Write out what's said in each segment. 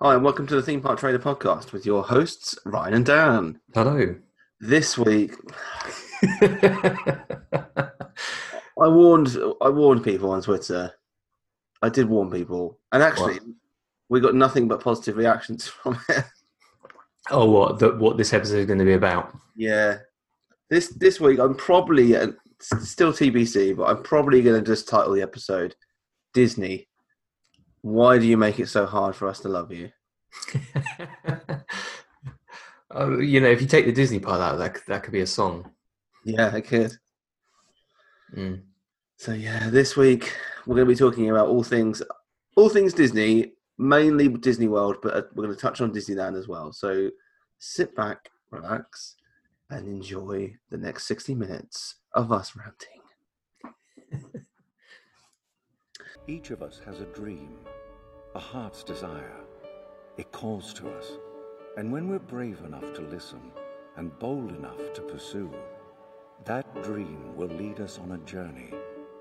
Hi, and welcome to the Theme Park Trader podcast with your hosts, Ryan and Dan. Hello. This week, I warned I warned people on Twitter. I did warn people, and actually, What? we got nothing but positive reactions from it. oh, what? The, what this episode is going to be about? yeah, this this week I'm probably uh, s- still TBC, but I'm probably going to just title the episode "Disney." Why do you make it so hard for us to love you? oh, you know, if you take the Disney part out, that could- that could be a song. Yeah, it could. Mm. So yeah, this week we're going to be talking about all things, all things Disney, mainly Disney World, but uh, we're going to touch on Disneyland as well. So sit back, relax, and enjoy the next sixty minutes of us ranting. Each of us has a dream, a heart's desire. It calls to us. And when we're brave enough to listen and bold enough to pursue, that dream will lead us on a journey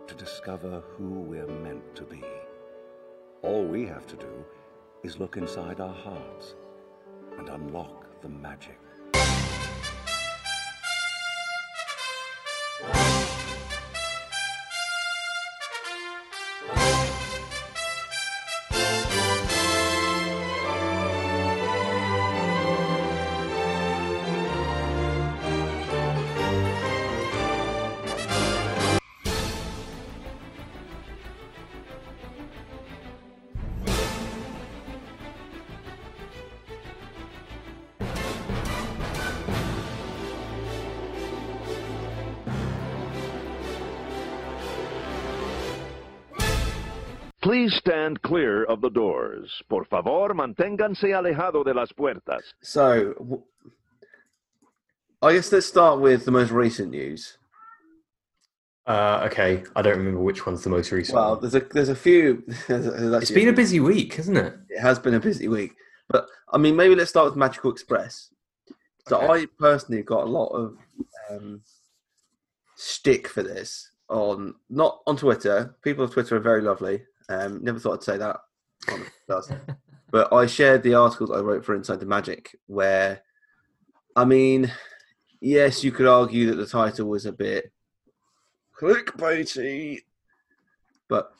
to discover who we're meant to be. All we have to do is look inside our hearts and unlock the magic. Please stand clear of the doors. Por favor, manténganse alejado de las puertas. So, I guess let's start with the most recent news. Uh, okay, I don't remember which one's the most recent. Well, there's a there's a few. there's it's actually been a busy week, hasn't it? It has been a busy week, but I mean, maybe let's start with Magical Express. So Okay. I personally got a lot of um, stick for this on not on Twitter. People of Twitter are very lovely. Um, never thought I'd say that, on the podcast. but I shared the articles I wrote for Inside the Magic, where I mean, yes, you could argue that the title was a bit clickbaity, but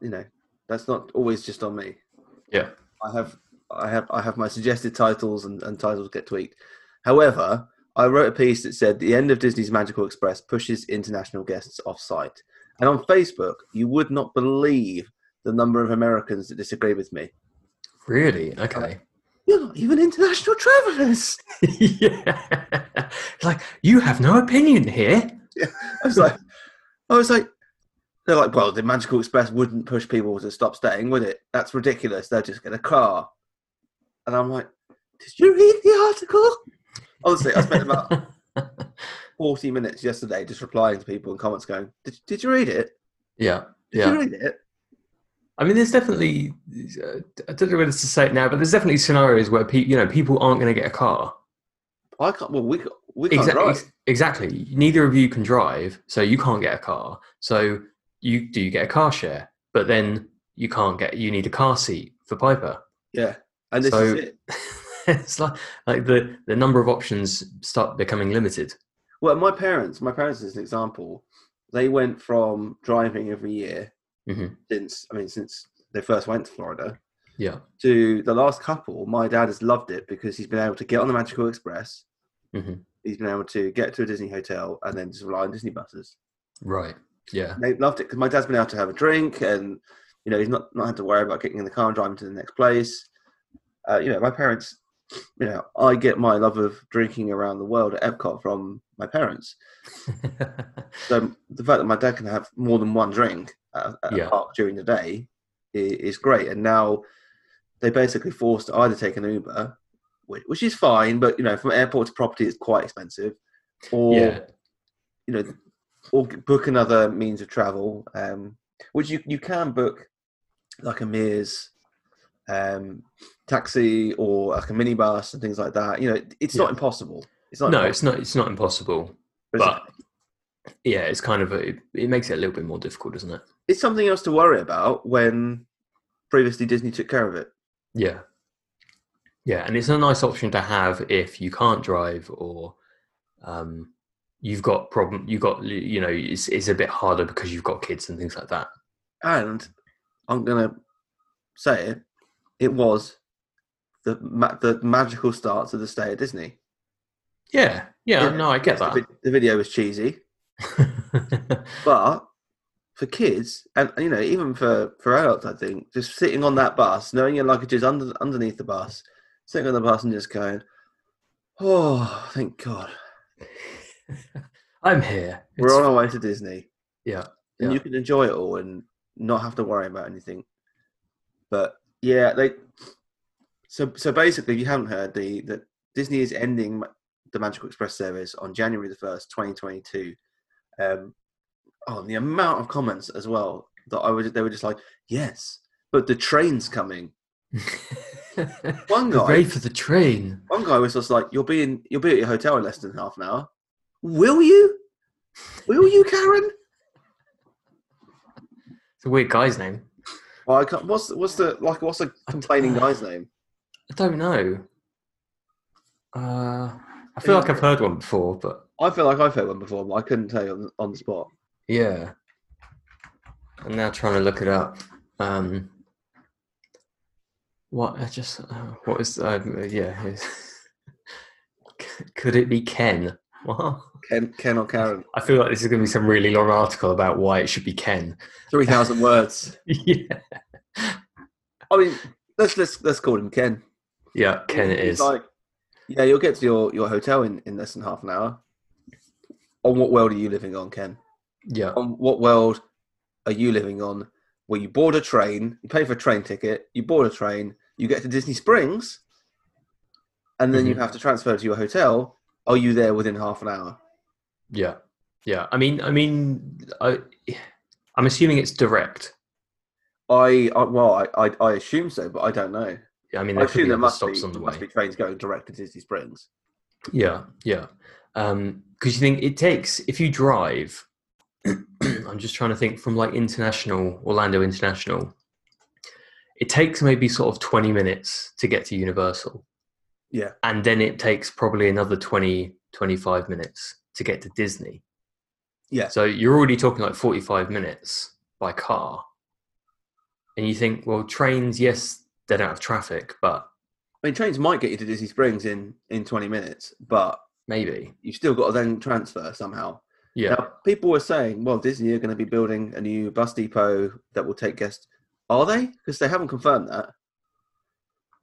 you know that's not always just on me. Yeah. I have I have I have my suggested titles and, and titles get tweaked. However, I wrote a piece that said the end of Disney's Magical Express pushes international guests off site. And on Facebook, you would not believe the number of Americans that disagree with me. Really? Okay. Uh, you're not even international travelers. yeah. like you have no opinion here. I was like I was like they're like, well, the Magical Express wouldn't push people to stop staying, would it? That's ridiculous. They'll just get a car. And I'm like, did you read the article? Honestly, I spent about 40 minutes yesterday just replying to people in comments going, Did, did you read it? yeah. Did Yeah. you read it? I mean, there's definitely, uh, I don't know whether to say it now, but there's definitely scenarios where pe- you know people aren't going to get a car. I can't, well, we, we can't Exactly. drive. Exactly. Neither of you can drive, so you can't get a car. So you do you get a car share, but then you can't get. You need a car seat for Piper. Yeah. And this So- is it. it's like like the the number of options start becoming limited. Well, my parents, my parents as an example, they went from driving every year Mhm. since, I mean, since they first went to Florida Yeah. to the last couple. My dad has loved it because he's been able to get on the Magical Express. Mhm. He's been able to get to a Disney hotel and then just rely on Disney buses. Right. Yeah. They loved it because my dad's been able to have a drink and, you know, he's not, not had to worry about getting in the car and driving to the next place. Uh, you know, my parents, you know, I get my love of drinking around the world at Epcot from my parents. So the fact that my dad can have more than one drink at, at Yeah. a park during the day is, is great. And now they basically forced to either take an Uber, which, which is fine, but you know, from airport to property, it's quite expensive, or yeah. you know, or book another means of travel, um, which you you can book like a Mears um, taxi or like a minibus and things like that. You know, it's not impossible. It's not. No, impossible, it's not. It's not impossible. but it's- yeah, it's kind of a, it, it makes it a little bit more difficult, doesn't it? it's something else to worry about when previously Disney took care of it. Yeah. Yeah, and it's a nice option to have if you can't drive or um, you've got problem. You've got you know it's it's a bit harder because you've got kids and things like that. And I'm gonna say it. It was the ma- the magical start to the stay at Disney. Yeah, yeah, no, I get that. the video was cheesy, but for kids and you know even for for adults, I think just sitting on that bus, knowing your luggage is under underneath the bus, sitting on the bus and just going, "Oh, thank God, I'm here. we're It's- on our way to Disney." yeah, and Yeah. you can enjoy it all and not have to worry about anything. But yeah, they. So so basically, if you haven't heard, the that Disney is ending the Magical Express service on January the first, twenty twenty two. Um, oh, the amount of comments as well that I was they were just like, yes, but the train's coming. One guy, ready for the train. one guy was just like, you'll be in, you'll be at your hotel in less than half an hour. Will you? Will you, Karen? It's a weird guy's name. Well, I can't, what's what's the like what's the complaining guy's name? I don't know. Uh, I feel like I've heard one before, but I feel like I've heard one before, but I couldn't tell you on, on the spot. yeah. I'm now trying to look it up. Um, what I just uh, what is uh, yeah? Could it be Ken? What? Ken, Ken or Karen? I feel like this is going to be some really long article about why it should be Ken. Three thousand words. yeah, I mean, let's let's let's call him Ken. yeah, Ken it is. Like, yeah, you'll get to your, your hotel in, in less than half an hour. On what world are you living on, Ken? Yeah, On what world are you living on? Where you board a train, you pay for a train ticket, you board a train, you get to Disney Springs, and then you Mhm. have to transfer to your hotel. Are you there within half an hour? yeah, yeah. I mean, I mean, I, I'm assuming it's direct. I, I well, I, I I assume so, but I don't know. I mean, I assume be there must be, stops on the must way. be trains going direct to Disney Springs. Yeah, yeah. Um, because you think it takes if you drive. I'm just trying to think from like international Orlando International. It takes maybe sort of 20 minutes to get to Universal, Yeah, and then it takes probably another 20 25 minutes to get to Disney. yeah, So you're already talking like 45 minutes by car. And you think, well, trains, yes, they don't have traffic, but I mean, trains might get you to Disney Springs in in twenty minutes, but maybe. you've still got to then transfer somehow. Yeah. Now, people were saying, well, Disney are going to be building a new bus depot that will take guests. Are they? Because they haven't confirmed that.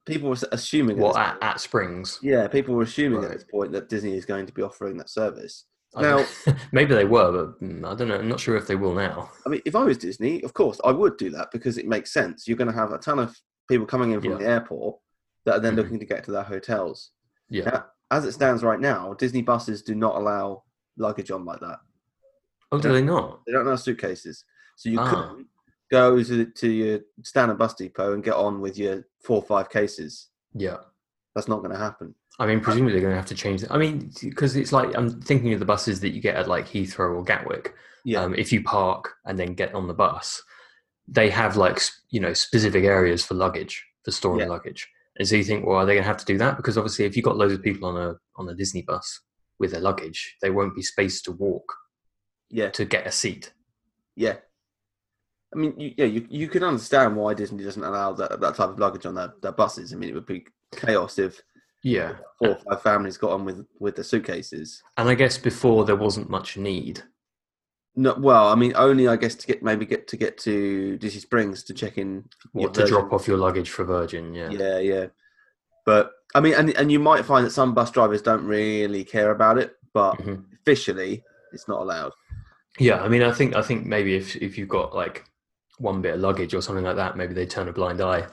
People were assuming. at What, at, at Springs? yeah, people were assuming at this point that Disney is going to be offering that service. I Now- maybe they were, but mm, I don't know. I'm not sure if they will now. I mean, if I was Disney, of course, I would do that because it makes sense. You're going to have a ton of people coming in from Yeah. the airport that are then Mhm. looking to get to their hotels. Yeah. Now, as it stands right now, Disney buses do not allow luggage on like that. Oh, do they not? They don't allow suitcases. So you Ah. couldn't go to, to your standard bus depot and get on with your four or five cases. Yeah. That's not going to happen. I mean, presumably they're going to have to change. I mean, because it's like I'm thinking of the buses that you get at like Heathrow or Gatwick. Yeah. Um, if you park and then get on the bus, they have like you know specific areas for luggage for storing Yeah. luggage. And so you think, well, are they going to have to do that? Because obviously, if you've got loads of people on a on a Disney bus with their luggage, they won't be space to walk yeah. to get a seat. Yeah. I mean, you, yeah, you, you can understand why Disney doesn't allow that, that type of luggage on their, their buses. I mean, it would be chaos if Yeah. four or five families got on with, with the suitcases. And I guess before there wasn't much need. No, well, I mean, only I guess to get maybe get to get to Disney Springs to check in. to Virgin- drop off your luggage for Virgin? Yeah. Yeah, yeah. But I mean, and and you might find that some bus drivers don't really care about it, but Mhm. officially, it's not allowed. Yeah, I mean, I think I think maybe if if you've got like one bit of luggage or something like that, maybe they turn a blind eye.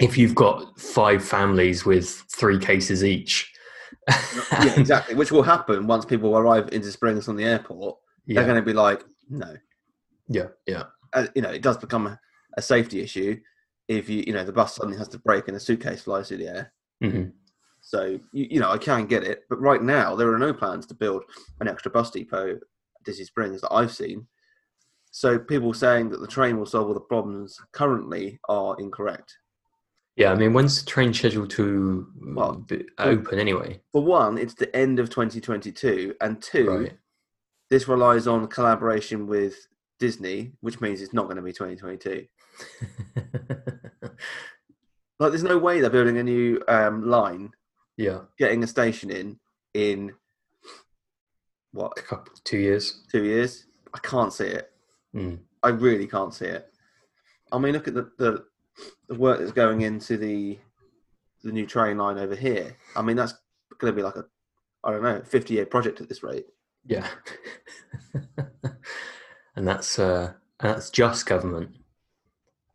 If you've got five families with three cases each, yeah, exactly. Which will happen once people arrive into Springs from the airport. They're going to be like, no. yeah, yeah, Uh, you know, it does become a, a safety issue if you, you know, the bus suddenly has to break and a suitcase flies through the air. Mhm. So, you, you know, I can get it. But right now, there are no plans to build an extra bus depot at Disney Springs that I've seen. So, people saying that the train will solve all the problems currently are incorrect. Yeah, I mean, when's the train scheduled to Well, open anyway? For one, it's the end of 2022, and two, Right. This relies on collaboration with Disney, which means it's not going to be 2022. Like, there's no way they're building a new um, line, yeah, getting a station in in what a couple, two years. two years. I can't see it. Mm. I really can't see it. I mean, look at the, the the work that's going into the the new train line over here. I mean, that's going to be like a I don't know, fifty year project at this rate. Yeah, and that's uh, and that's just government.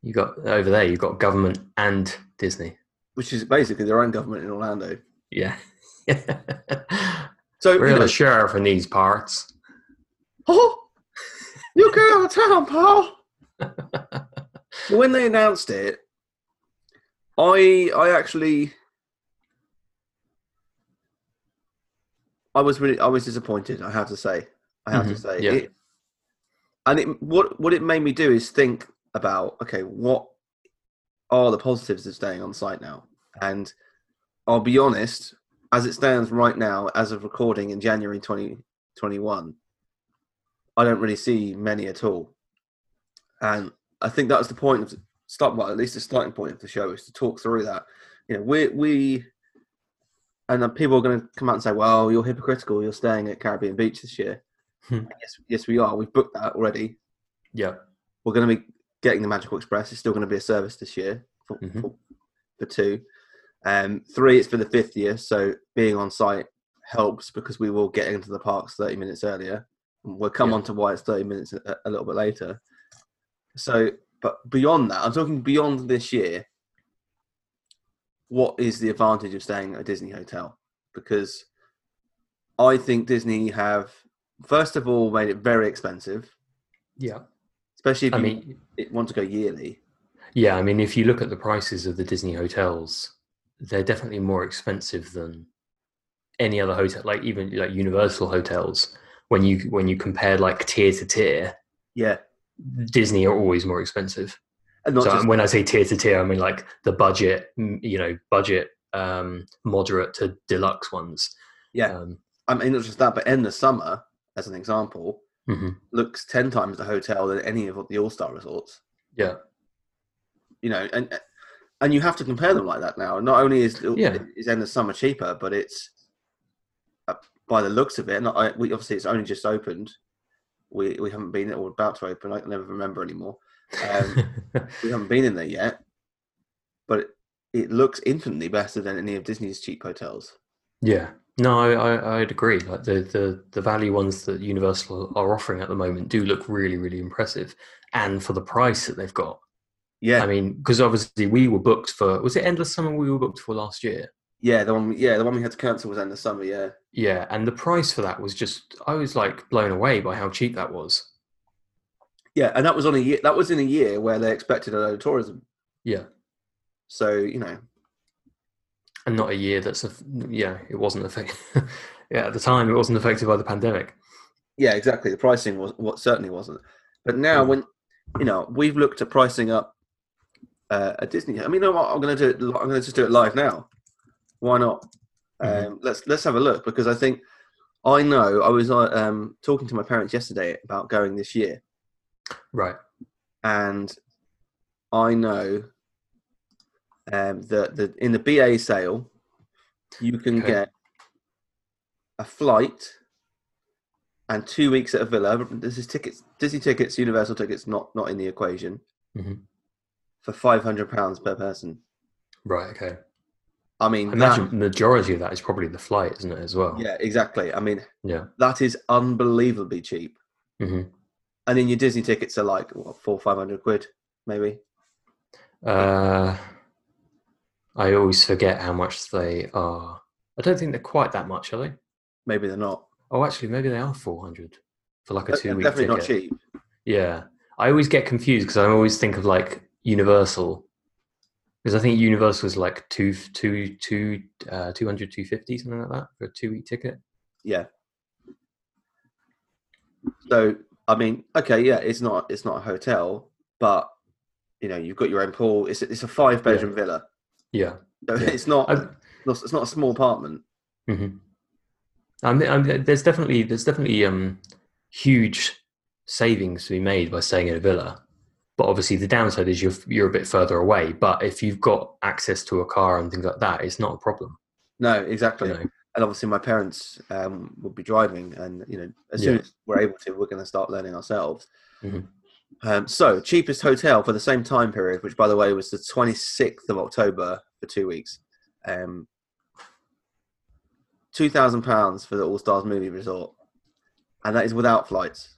You got over there. You got government and Disney. Which is basically their own government in Orlando. Yeah. So We're you know, the sheriff in these parts. oh, you get out of town, pal. when they announced it, I I actually I was really I was disappointed. I have to say, I have to Mhm, say, yeah. it, and it what what it made me do is think about okay, what are the positives of staying on site now? And I'll be honest, as it stands right now, as of recording in January 2021, I don't really see many at all. And I think that was the point of the start, well, at least the starting point of the show is to talk through that. You know, we, we, and then people are going to come out and say, well, you're hypocritical. You're staying at Caribbean Beach this year. Hmm. yes, yes, we are. We've booked that already. Yeah. We're going to be getting the Magical Express. It's still going to be a service this year for, Mhm. for, for two. Um, three, it's for the fifth year. So being on site helps because we will get into the parks 30 minutes earlier. We'll come Yeah. on to why it's 30 minutes a, a little bit later. So, but beyond that, I'm talking beyond this year. What is the advantage of staying at a Disney hotel? Because I think Disney have, first of all, made it very expensive, Yeah. especially if I you mean, want to go yearly. yeah. I mean, if you look at the prices of the Disney hotels, they're definitely more expensive than any other hotel, like even like Universal hotels. When you when you compare like tier to tier, Yeah, Disney are always more expensive. And not so just when I say tier to tier, I mean like the budget, you know, budget, um, moderate to deluxe ones. Yeah. Um, I mean, not just that, but in the summer, as an example, mhm. looks ten times the hotel than any of the All Star resorts. Yeah. You know, and and you have to compare them like that now. Not only is Yeah. is Endless Summer cheaper, but it's uh, by the looks of it. Not, I, we obviously it's only just opened. We we haven't been or about to open. I can never remember anymore. Um, we haven't been in there yet, but it, it looks infinitely better than any of Disney's cheap hotels. Yeah, no, I, I, I'd agree. Like the, the the value ones that Universal are offering at the moment do look really, really impressive, and for the price that they've got. Yeah, I mean, because obviously we were booked for was it Endless Summer we were booked for last year? yeah, the one yeah the one we had to cancel was Endless summer. Yeah, Yeah, and the price for that was just I was like blown away by how cheap that was. Yeah, and that was on a year. That was in a year where they expected a load of tourism. Yeah, So you know, and not a year that's a yeah it wasn't affected. yeah, at the time it wasn't affected by the pandemic. yeah, exactly. The pricing was what certainly wasn't. But now, Mm. when you know, we've looked at pricing up uh, a Disney. I mean, you know what? I'm going to do it. I'm going to just do it live now. Why not? Mhm. Um, let's let's have a look because I think I know. I was uh, um, talking to my parents yesterday about going this year, Right. and I know um, that the in the BA sale, you can Okay. get a flight and two weeks at a villa. This is tickets, Disney tickets, Universal tickets, not not in the equation, Mhm. for five hundred pounds per person. Right. Okay. I mean, I imagine the majority of that is probably the flight, isn't it, as well? yeah, exactly. I mean, Yeah. that is unbelievably cheap. hmm And then your Disney tickets are like what four, five hundred quid, maybe. Uh, I always forget how much they are. I don't think they're quite that much, are they? Maybe they're not. Oh, actually, maybe they are four hundred for like a two week definitely ticket. not cheap. Yeah, I always get confused because I always think of like Universal, because I think Universal is like two, two, two, uh, 200, 250, something like that for a two week ticket. Yeah. So I mean, okay, yeah, it's not it's not a hotel, but you know, you've got your own pool. It's a, it's a five bedroom villa. Yeah. So Yeah. it's not. I- It's not a small apartment. hmm I mean, I mean, there's definitely there's definitely um, huge savings to be made by staying in a villa. But obviously, the downside is you're you're a bit further away. But if you've got access to a car and things like that, it's not a problem. No, exactly. You know? And obviously, my parents um, would be driving, and you know, as soon Yeah. as we're able to, we're going to start learning ourselves. Mhm. Um, so, cheapest hotel for the same time period, which by the way was the 26th of October for two weeks, um, two thousand pounds for the All Stars Movie Resort, and that is without flights.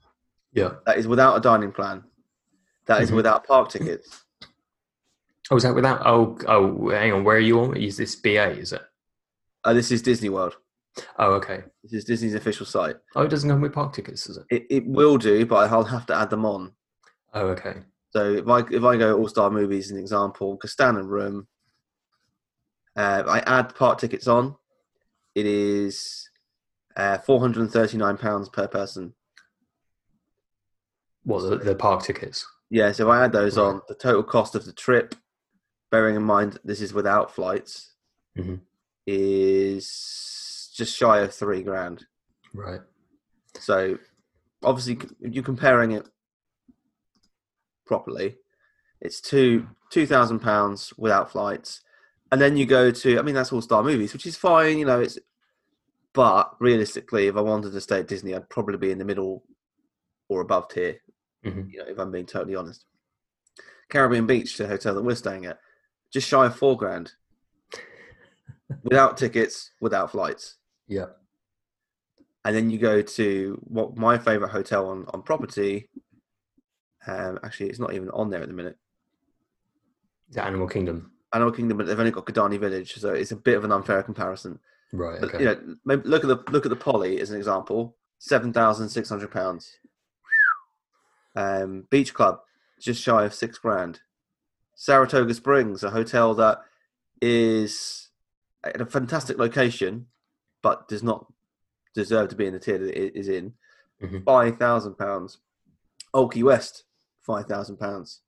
Yeah. That is without a dining plan. That is Mhm. without park tickets. Oh, is that without? Oh, oh, hang on. Where are you on? Is this BA? Is it? Uh, this is Disney World. Oh, okay. This is Disney's official site. Oh, it doesn't come with park tickets, does it? It, it will do, but I'll have to add them on. Oh, okay. So if I if I go All Star Movies, as an example, Castana Room, uh, I add park tickets on. It is uh, four hundred and thirty nine pounds per person. What the, the park tickets? Yeah, so if I add those Right. on, the total cost of the trip, bearing in mind this is without flights, Mhm. Is just shy of three grand. Right. So obviously, you're comparing it properly, it's two two thousand pounds without flights, and then you go to. I mean, that's all star movies, which is fine. You know, it's. But realistically, if I wanted to stay at Disney, I'd probably be in the middle or above tier. Mhm. You know, if I'm being totally honest. Caribbean Beach, the hotel that we're staying at, just shy of four grand, without tickets, without flights Yeah. and then you go to what my favorite hotel on on property. Um, actually, it's not even on there at the minute. The Animal Kingdom. Animal Kingdom, but they've only got Kidani Village, so it's a bit of an unfair comparison. Right. But Okay. you know, maybe look at the look at the Poly as an example. Seven thousand six hundred pounds. Um, Beach Club, just shy of six grand. Saratoga Springs, a hotel that is in a fantastic location, but does not deserve to be in the tier that it is in. Mhm. Five thousand pounds. Old West, five thousand pounds.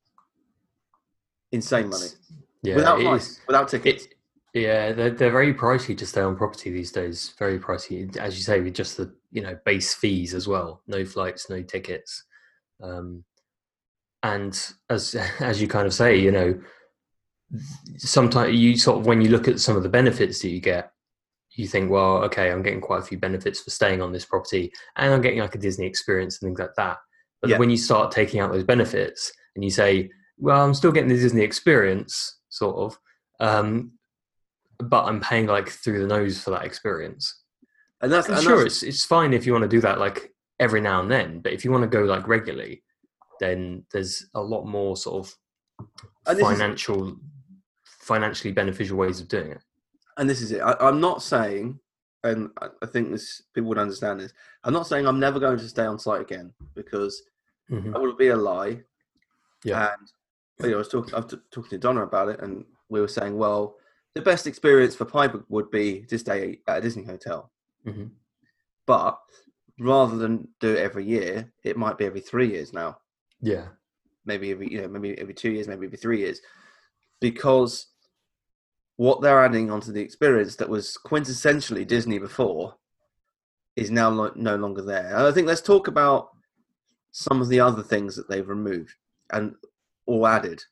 Insane money. Yeah. without it flights, is- without tickets. It, yeah, they're, they're very pricey to stay on property these days. Very pricey, as you say, with just the you know base fees as well. No flights, no tickets, um, and as as you kind of say, you know, sometimes you sort of when you look at some of the benefits that you get, you think, well, okay, I'm getting quite a few benefits for staying on this property, and I'm getting like a Disney experience and things like that. But Yeah. when you start taking out those benefits and you say, well, I'm still getting the Disney experience, sort of, um, but I'm paying like through the nose for that experience. and that's, And sure, that's- it's it's fine if you want to do that like every now and then, but if you want to go like regularly, then there's a lot more sort of And financial, financially beneficial ways of doing it. and this is it. I, I'm not saying, and I, think this people would understand this. I'm not saying I'm never going to stay on site again because Mhm. that would be a lie. Yeah. And you know, I was talking, I was t- talking to Donna about it, and we were saying, well, the best experience for Piper would be to stay at a Disney hotel, Mhm. but rather than do it every year, it might be every three years now. Yeah, maybe every you know maybe every two years, maybe every three years, because what they're adding onto the experience that was quintessentially Disney before is now lo- no longer there. And I think let's talk about some of the other things that they've removed and or added.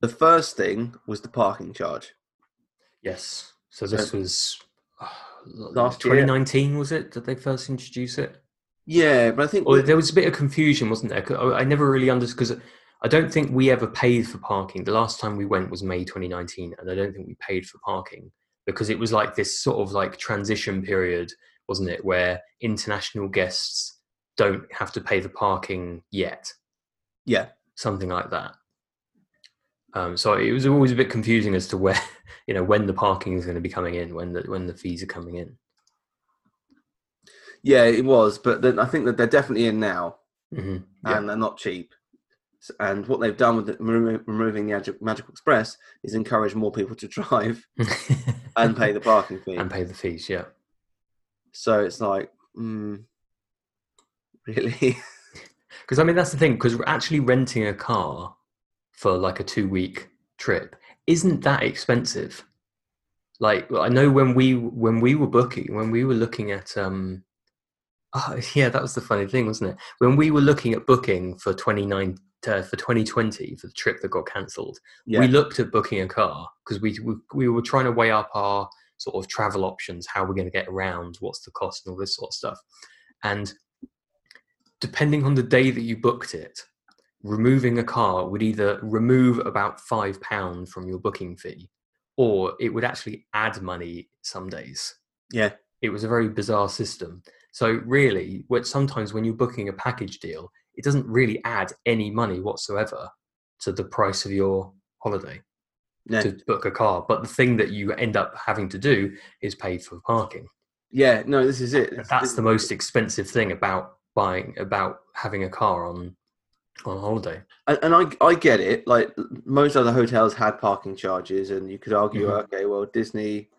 The first thing was the parking charge. yes. So this So- was uh, Last year? 2019, was it? Did they first introduce it? Yeah, but I think Or there was a bit of confusion, wasn't there? I I never really understood because I don't think we ever paid for parking. The last time we went was May 2019, and I don't think we paid for parking because it was like this sort of like transition period, wasn't it, where international guests don't have to pay the parking yet, yeah, something like that. Um, so it was always a bit confusing as to where, you know, when the parking is going to be coming in, when the when the fees are coming in. yeah, it was. But then I think that they're definitely in now. hmm Yeah. and they're not cheap. And what they've done with removing the Agi- Magical Express is encourage more people to drive and pay the parking fee. and pay the fees. Yeah. So it's like, mm, really? Because I mean, that's the thing. Because actually renting a car for like a two week trip isn't that expensive. Like I know when we when we were booking when we were looking at um oh, yeah that was the funny thing wasn't it when we were looking at booking for 29 uh, for 2020 for the trip that got cancelled Yeah. we looked at booking a car because we, we we were trying to weigh up our sort of travel options how we're going to get around what's the cost and all this sort of stuff. And depending on the day that you booked it removing a car would either remove about five pound from your booking fee or it would actually add money some days. Yeah, it was a very bizarre system. So really what sometimes when you're booking a package deal it doesn't really add any money whatsoever to the price of your holiday yeah, to book a car but the thing that you end up having to do is pay for parking yeah. No, this is it. that's This- the most expensive thing about buying about having a car on on holiday and, and I I get it. Like most other hotels had parking charges, and you could argue, Mhm. okay, well, Disney,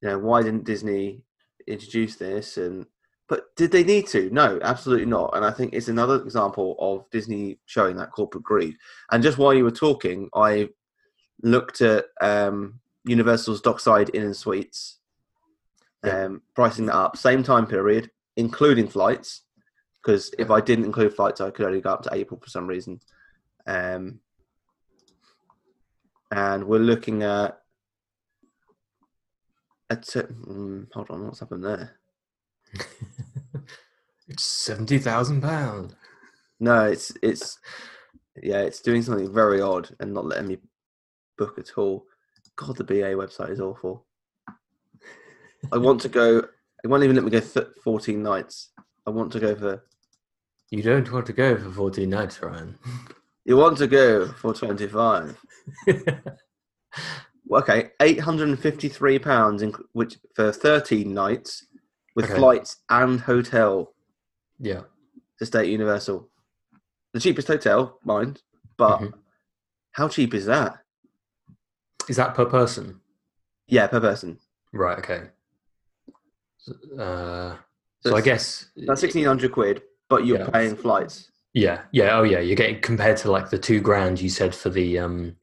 you know, why didn't Disney introduce this? And but did they need to? No, absolutely not. And I think it's another example of Disney showing that corporate greed. And just while you were talking, I looked at um, Universal's Dockside Inn and Suites, Yeah. um, pricing that up, same time period, including flights. Because if I didn't include flights, I could only go up to April for some reason. Um, and we're looking at. at mm, hold on, what's happened there? it's 70,000 pounds No, it's it's yeah, it's doing something very odd and not letting me book at all. God, the BA website is awful. I want to go. It won't even let me go th- fourteen nights. I want to go for. you don't want to go for 14 nights ryan You want to go for twenty five? Okay, eight hundred and fifty three pounds, which for thirteen nights with Okay. flights and hotel yeah to stay at Universal. The cheapest hotel, mind, but Mhm. how cheap is that? is that per person Yeah, per person. right okay uh, So so i guess That's sixteen hundred quid, but you're Yeah. paying flights. Yeah, yeah, oh yeah. You're getting compared to like the two grand you said for the um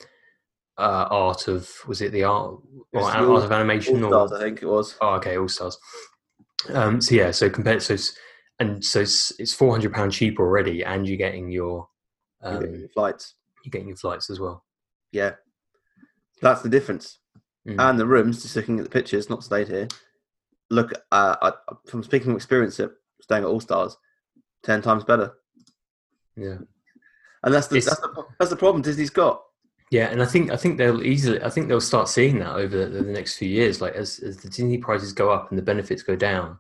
uh art of was it the art or art All- of animation All or stars, I think it was. oh okay all stars. Um so yeah, so compared so and so it's, it's four hundred pound cheaper already, and you're getting your You're um getting flights. you're getting your flights as well. Yeah, that's the difference. Mm. And the rooms, just looking at the pictures, not stayed here. Look, uh, I, from speaking from experience at staying at All Stars, ten times better. Yeah, And that's the It's- that's the, that's the problem Disney's got. Yeah, and I think I think they'll easily I think they'll start seeing that over the, the next few years. Like as as the Disney prices go up and the benefits go down,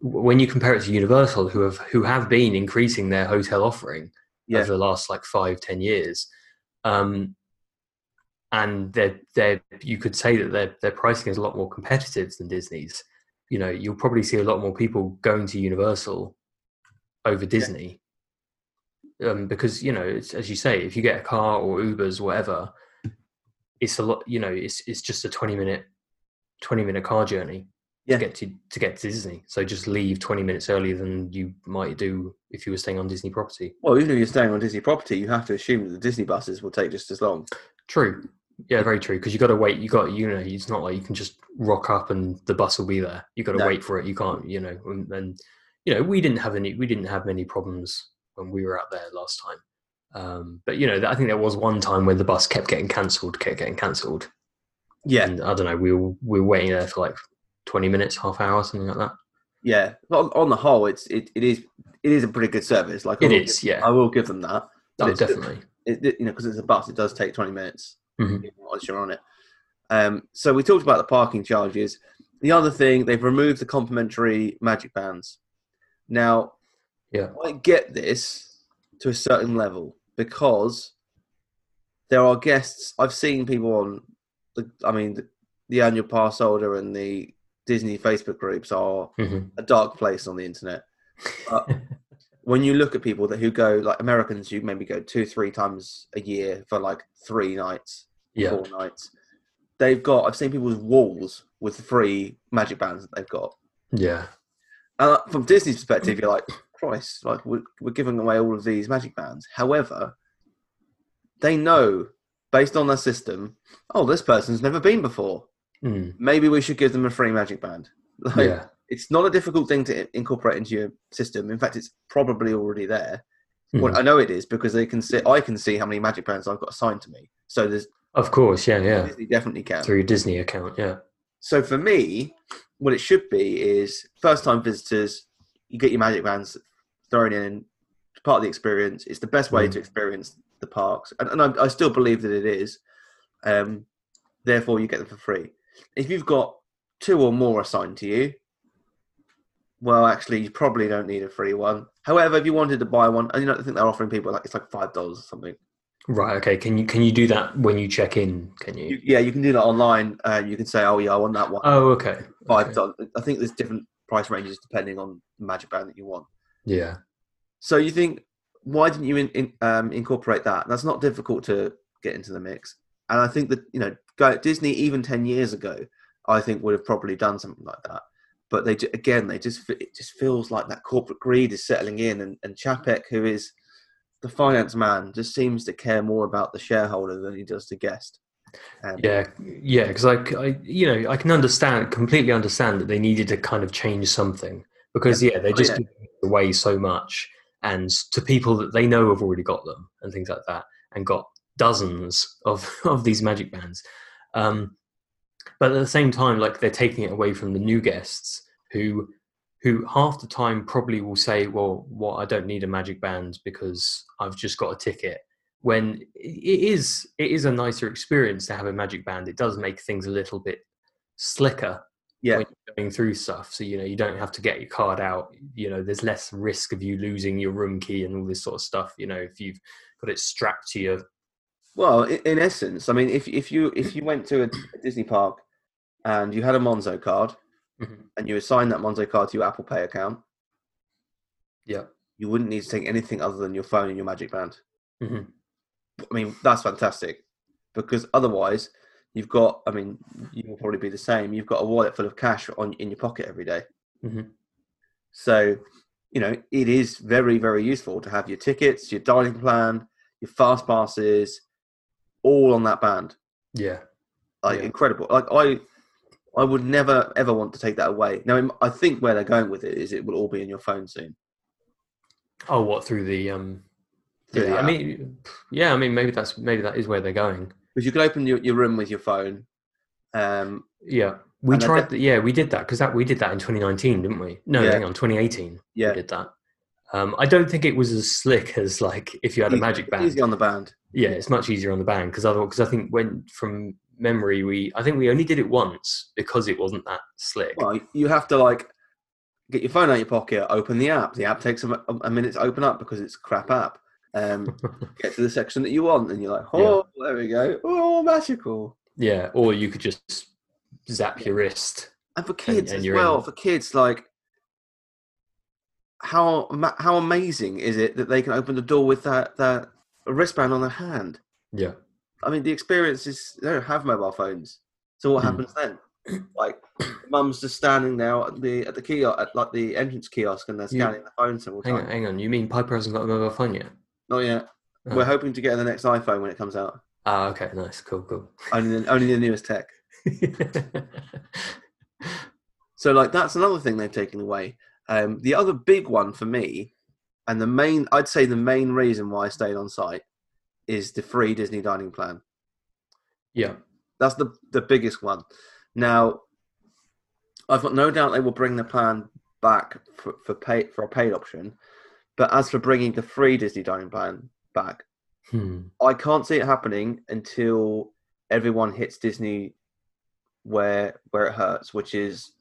when you compare it to Universal, who have who have been increasing their hotel offering Yeah. over the last like five ten years, um, and they're they you could say that their their pricing is a lot more competitive than Disney's. You know, you'll probably see a lot more people going to Universal over Disney. Um, because you know, it's, as you say, if you get a car or Ubers, or whatever, it's a lot. You know, it's it's just a twenty minute, twenty minute car journey Yeah. to get to to get to Disney. So just leave twenty minutes earlier than you might do if you were staying on Disney property. Well, even if you're staying on Disney property, you have to assume that the Disney buses will take just as long. True. Yeah, very true. Because you got to wait. You got you know, it's not like you can just rock up and the bus will be there. You got to No. wait for it. You can't, you know. And, and you know, we didn't have any. We didn't have many problems when we were out there last time. Um, but you know, I think there was one time where the bus kept getting cancelled, kept getting cancelled. Yeah, And I don't know. We were we were waiting there for like twenty minutes, half hour, something like that. yeah. But on, the whole, it's it, it is it is a pretty good service. Like I It will give- yeah. I will give them that. Oh, definitely. It, it- you know, because it's a bus, it does take twenty minutes Mhm. once you're on it. Um, so we talked about the parking charges. The other thing, they've removed the complimentary magic bands. Now, Yeah. I get this to a certain level because there are guests. I've seen people on the, I mean, the, the annual pass holder and the Disney Facebook groups are Mhm. a dark place on the internet. But when you look at people that who go like Americans who maybe go two, three times a year for like three nights, Yeah. four nights, they've got. I've seen people's walls with free magic bands that they've got. Yeah. And uh, from Disney's perspective, you're like, Christ, like we're, we're giving away all of these magic bands. However, they know based on their system, oh, this person's never been before. Mm. maybe we should give them a free magic band. Like, Yeah. It's not a difficult thing to incorporate into your system. In fact, it's probably already there. Mm. Well, I know it is because they can see. I can see how many magic bands I've got assigned to me. So there's Of course, yeah, yeah. Disney definitely can. Through your Disney account, yeah. So for me, what it should be is first time visitors, you get your magic bands thrown in, it's part of the experience. It's the best way Mm. to experience the parks. And, and I, I still believe that it is. Um, therefore, you get them for free. If you've got two or more assigned to you, well, actually, you probably don't need a free one. However, if you wanted to buy one, and you know, I think they're offering people like it's like five dollars or something. Right. Okay. Can you can you do that when you check in? Can you? You, yeah, you can do that online. Uh, you can say, "Oh, yeah, I want that one." oh, okay. five okay. dollars. I think there's different price ranges depending on the magic band that you want. Yeah. So you think, why didn't you in, in, um, incorporate that? That's not difficult to get into the mix. And I think that you know, go, Disney even ten years ago, I think would have probably done something like that. But they again, they just it just feels like that corporate greed is settling in, and, and Chapek, who is the finance man, just seems to care more about the shareholder than he does the guest. Um, Yeah, yeah, because I, I, you know, I can understand, completely understand that they needed to kind of change something because yeah, they're just yeah. give away so much, and to people that they know have already got them and things like that, and got dozens of of these magic bands. Um, but at the same time, like they're taking it away from the new guests who who half the time probably will say, "Well, what I don't need a magic band because I've just got a ticket." When it is, it is a nicer experience to have a magic band. It does make things a little bit slicker yeah, when you're going through stuff. So you know, you don't have to get your card out. You know, there's less risk of you losing your room key and all this sort of stuff. You know, if you've got it strapped to your Well, in, essence, I mean, if if you if you went to a, Disney park and you had a Monzo card Mhm. and you assigned that Monzo card to your Apple Pay account, yeah. you wouldn't need to take anything other than your phone and your Magic Band. Mhm. I mean, that's fantastic because otherwise, you've got. I mean, you will probably be the same. You've got a wallet full of cash on in your pocket every day. Mhm. So, you know, it is very very useful to have your tickets, your dining plan, your fast passes, all on that band. Yeah. like Yeah. incredible. Like I, I would never ever want to take that away. Now I think where they're going with it is it will all be in your phone soon. Oh, what through the um? Through yeah, the I mean, yeah, I mean, maybe that's maybe that is where they're going. Because you can open your, your room with your phone. Um, Yeah, we tried. yeah, we did that because that we did that in 2019, didn't we? No, Yeah. hang on, 2018. yeah, We did that. Um, I don't think it was as slick as like if you had a magic band. easy on the band. Yeah, it's much easier on the band because otherwise, because I think when from memory we, I think we only did it once because it wasn't that slick. Well, you have to like get your phone out of your pocket, open the app. The app takes a minute to open up because it's a crap app. Um, get to the section that you want, and you're like, oh, there we go. Oh, magical. yeah, or you could just zap your wrist. And for kids and as well, in. for kids, like how how amazing is it that they can open the door with that that wristband on their hand? Yeah, I mean, the experience is they don't have mobile phones, so what Hmm. happens then? Like, mum's just standing now at the at the kiosk, at like the entrance kiosk, and they're You- scanning the phone hang on, hang on. You mean Piper hasn't got a mobile phone yet? Not yet. We're hoping to get the next iPhone when it comes out. Ah, okay, nice, cool, cool. Only the, only the newest tech. So like that's another thing they've taken away. Um, the other big one for me, and the main I'd say the main reason why I stayed on site is the free Disney dining plan. yeah, That's the the biggest one. Now, I've got no doubt they will bring the plan back for, for pay for a paid option. But as for bringing the free Disney dining plan back, hmm. I can't see it happening until everyone hits Disney where where it hurts, which is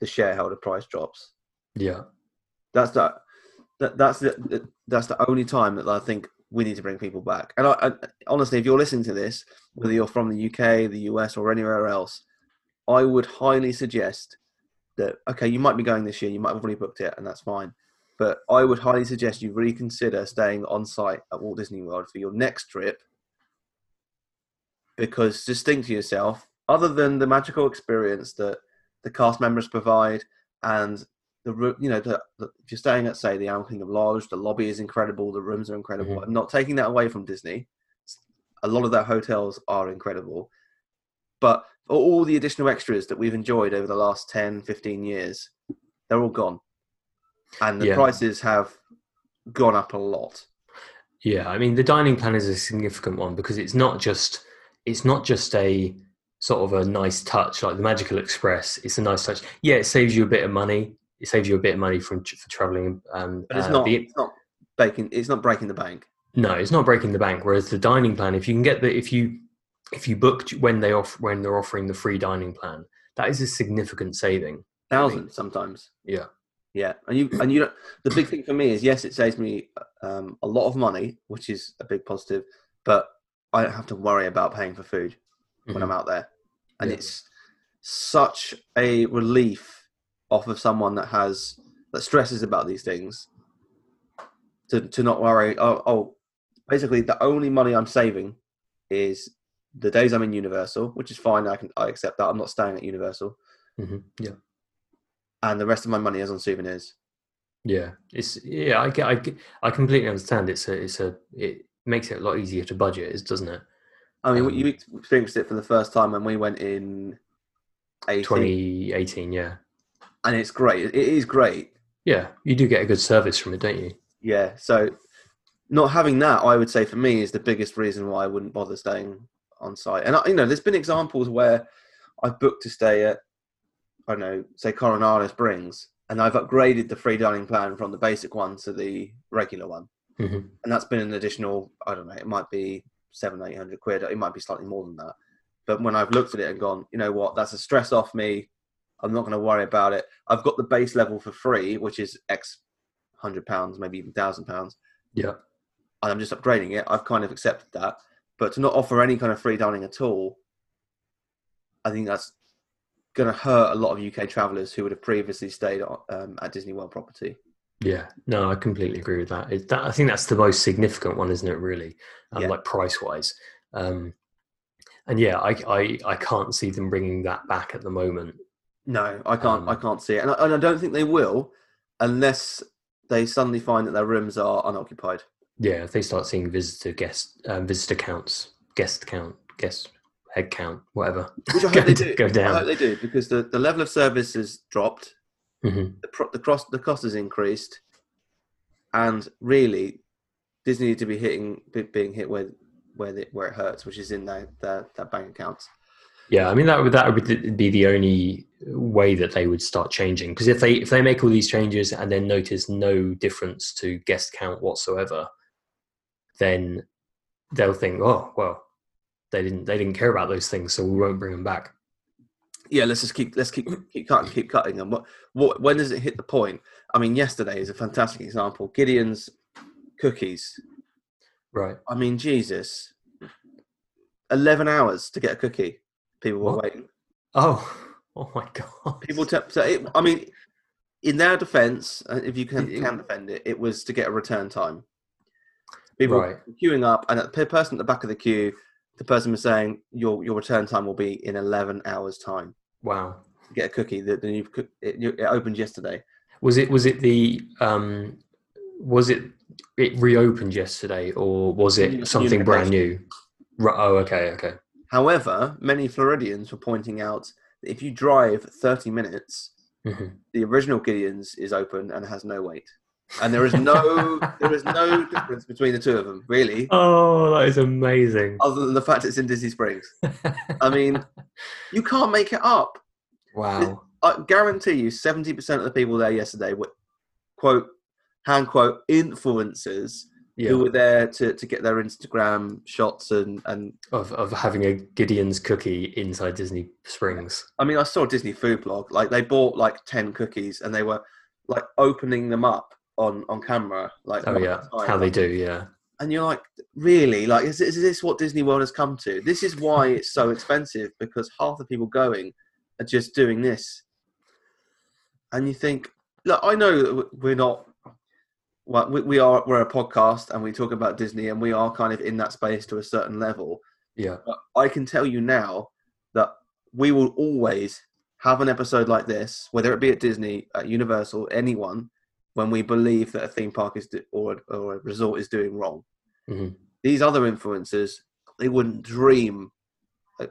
the shareholder price drops. yeah, That's the that, that's the, the that's the only time that I think we need to bring people back. And I, I, honestly, if you're listening to this, whether you're from the UK, the US, or anywhere else, I would highly suggest that okay, you might be going this year, you might have already booked it, and that's fine. But I would highly suggest you reconsider staying on site at Walt Disney World for your next trip, because just think to yourself, other than the magical experience that the cast members provide and the you know the, the, if you're staying at say the Animal Kingdom Lodge, the lobby is incredible, the rooms are incredible. Mhm. I'm not taking that away from Disney. A lot of their hotels are incredible, but all the additional extras that we've enjoyed over the last 10, 15 years, they're all gone. And the Yeah. prices have gone up a lot. Yeah, I mean the dining plan is a significant one because it's not just it's not just a sort of a nice touch like the Magical Express. It's a nice touch. Yeah, it saves you a bit of money. It saves you a bit of money from for traveling. Um, But it's uh, not the- it's not baking it's not breaking the bank. no, it's not breaking the bank. Whereas the dining plan, if you can get the if you if you booked when they off when they're offering the free dining plan, that is a significant saving. Thousands sometimes. Yeah, Yeah, and you and you don't. The big thing for me is yes, it saves me um, a lot of money, which is a big positive. But I don't have to worry about paying for food when I'm out there, and Yeah. it's such a relief off of someone that has that stresses about these things. To to not worry. Oh, oh, basically the only money I'm saving is the days I'm in Universal, which is fine. I can I accept that. I'm not staying at Universal, hmm yeah. And the rest of my money is on souvenirs. Yeah, it's yeah. I get, I get, I completely understand. It's a, it's a, it makes it a lot easier to budget, is doesn't it? I mean, Um, you experienced it for the first time when we went in 18, Twenty eighteen, yeah, and it's great. It is great. yeah. You do get a good service from it, don't you? Yeah. So, not having that, I would say for me, is the biggest reason why I wouldn't bother staying on site. And I- you know, there's been examples where I've booked to stay at, I don't know, say Coronado Springs, and I've upgraded the free dining plan from the basic one to the regular one, hmm and that's been an additional. I don't know. It might be seven, eight hundred quid. It might be slightly more than that. But when I've looked at it and gone, you know what, that's a stress off me. I'm not going to worry about it. I've got the base level for free, which is X hundred pounds, maybe even thousand pounds, Yeah, and I'm just upgrading it. I've kind of accepted that. But to not offer any kind of free dining at all, I think that's going to hurt a lot of UK travellers who would have previously stayed um, at Disney World property. yeah. No, I completely agree with that. It, that I think that's the most significant one, isn't it? Really, um, Yeah. like price wise. Um, and yeah, I, I, I can't see them bringing that back at the moment. No, I can't. I Um, can't see it, and I, and I don't think they will, unless they suddenly find that their rooms are unoccupied. Yeah, if they start seeing visitor guest um, visitor counts, guest count, guest head count, whatever. Which I Go hope they do. go I hope they do because the, the level of service has dropped, hmm the pro- the cost the cost has increased, and really, Disney need to be hitting be- being hit where where the, where it hurts, which is in their their, their bank accounts. Yeah, I mean that would that would be the only way that they would start changing because if they if they make all these changes and then notice no difference to guest count whatsoever, then they'll think, oh well, they didn't they didn't care about those things, so we won't bring them back. Yeah, let's just keep let's keep keep cutting keep cutting them. What what when does it hit the point? I mean, yesterday is a fantastic example. Gideon's cookies. Right. I mean, Jesus, eleven hours to get a cookie. People were What? waiting. Oh, oh my god. People, so it, I mean, in their defence, uh, if you can, can defend it, it was to get a return time. People Right. were queuing up, and the person at the back of the queue, the person was saying, "Your your return time will be in eleven hours' time." Wow. Get a cookie that the new it, it opened yesterday. Was it was it the um was it it reopened yesterday or was it something brand new? Oh, okay, okay. However, many Floridians were pointing out that if you drive thirty minutes, hmm the original Gideon's is open and has no wait, and there is no there is no difference between the two of them really. Oh, that is amazing. other than the fact it's in Disney Springs. I mean, you can't make it up. wow. I guarantee you, seventy percent of the people there yesterday were quote hand quote influencers Yeah. who were there to, to get their Instagram shots and and Of of having a Gideon's cookie inside Disney Springs. I mean, I saw a Disney food blog. Like they bought like ten cookies and they were like opening them up on on camera. Like Oh yeah, how they do. Yeah. and you're like, really? Like, is, is this what Disney World has come to? This is why it's so expensive because half the people going are just doing this. And you think, look, I know that we're not. Well, we, we are. We're a podcast, and we talk about Disney, and we are kind of in that space to a certain level. Yeah. But I can tell you now that we will always have an episode like this, whether it be at Disney, at Universal, anyone, when we believe that a theme park is do, or or a resort is doing wrong. Mhm. These other influencers, they wouldn't dream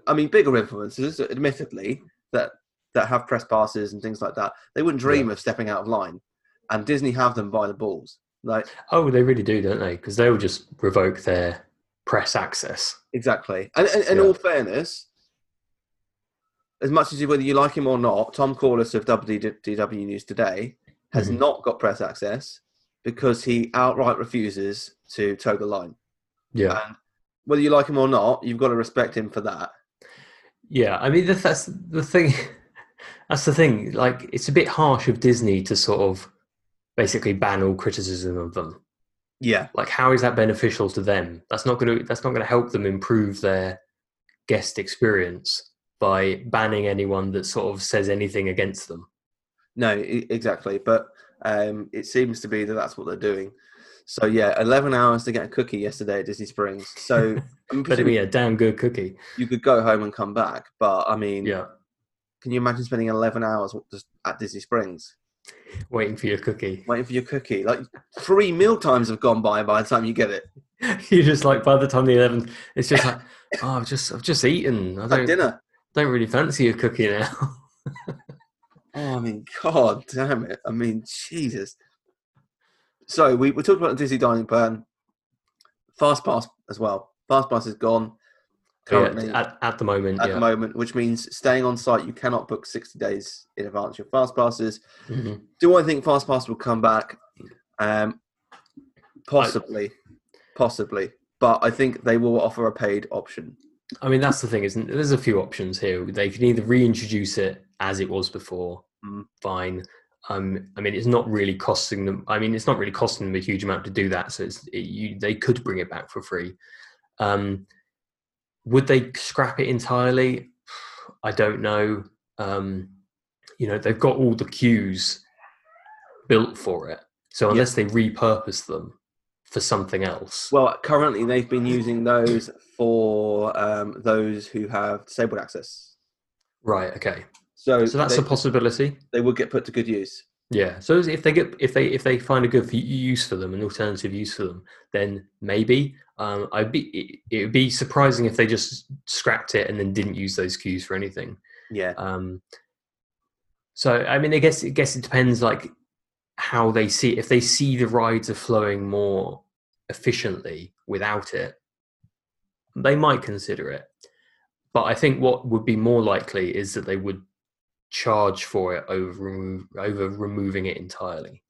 I mean, bigger influencers, admittedly, that that have press passes and things like that, they wouldn't dream of stepping out of line, and Disney have them by the balls. Like Oh, they really do, don't they? Because they will just revoke their press access. exactly. And, and in Yeah. all fairness, as much as you, whether you like him or not, Tom Corless of WDW News Today has Mhm. not got press access because he outright refuses to toe the line. Yeah, And whether you like him or not, you've got to respect him for that. yeah. I mean, that's- that's the thing. That's the thing. Like, it's a bit harsh of Disney to sort of basically ban all criticism of them. Yeah, Like, how is that beneficial to them? That's not going to. That's not going to help them improve their guest experience by banning anyone that sort of says anything against them. No, exactly. But um, it seems to be that that's what they're doing. So yeah, eleven hours to get a cookie yesterday at Disney Springs. So Better be a damn good cookie. you could go home and come back, but I mean, Yeah, can you imagine spending eleven hours just at Disney Springs waiting for your cookie. waiting for your cookie? Like three meal times have gone by by the time you get it. You're just like by the time the eleventh, it's just like, oh, I've just I've just eaten. I don't dinner. don't really fancy a cookie now. Oh, I mean, God damn it. I mean, Jesus. So we, we talked about the Disney dining plan. Fast Pass as well. Fast Pass is gone currently Yeah, at, at the moment, at yeah. the moment, which means staying on site, you cannot book 60 days in advance your Fast Passes. Mhm. Do I think Fast Pass will come back? Um, possibly. possibly. But I think they will offer a paid option. I mean, that's the thing, isn't there's a few options here. They can either reintroduce it as it was before, Mm. fine. Um, I mean, it's not really costing them. I mean, it's not really costing them a huge amount to do that. So it's, it, you, they could bring it back for free. Um, would they scrap it entirely? I don't know. Um, you know, they've got all the queues built for it. So unless they repurpose them for something else, Well, currently they've been using those for um, those who have disabled access. right? Okay, So, so that's they, a possibility. they would get put to good use. Yeah. So if they get if they if they find a good use for them, an alternative use for them, then maybe um, I'd be it, it would be surprising if they just scrapped it and then didn't use those queues for anything. Yeah. Um, so I mean, I guess I guess it depends like how they see if they see the rides are flowing more efficiently without it, they might consider it. But I think what would be more likely is that they would charge for it over over removing it entirely.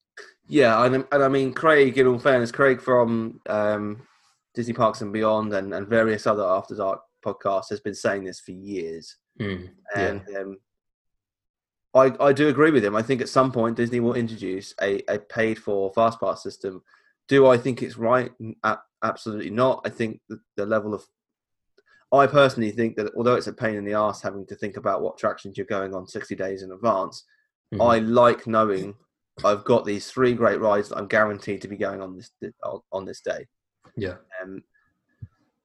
Yeah, and, and I mean, Craig, in all fairness, Craig from um, Disney Parks and Beyond and, and various other After Dark podcasts has been saying this for years. Mm, yeah. And um, I, I do agree with him. I think at some point Disney will introduce a, a paid for fast pass system. Do I think it's right? A- absolutely not. I think the, the level of I personally think that although it's a pain in the ass having to think about what attractions you're going on 60 days in advance, Mhm. I like knowing I've got these three great rides that I'm guaranteed to be going on this on this day. yeah. Um,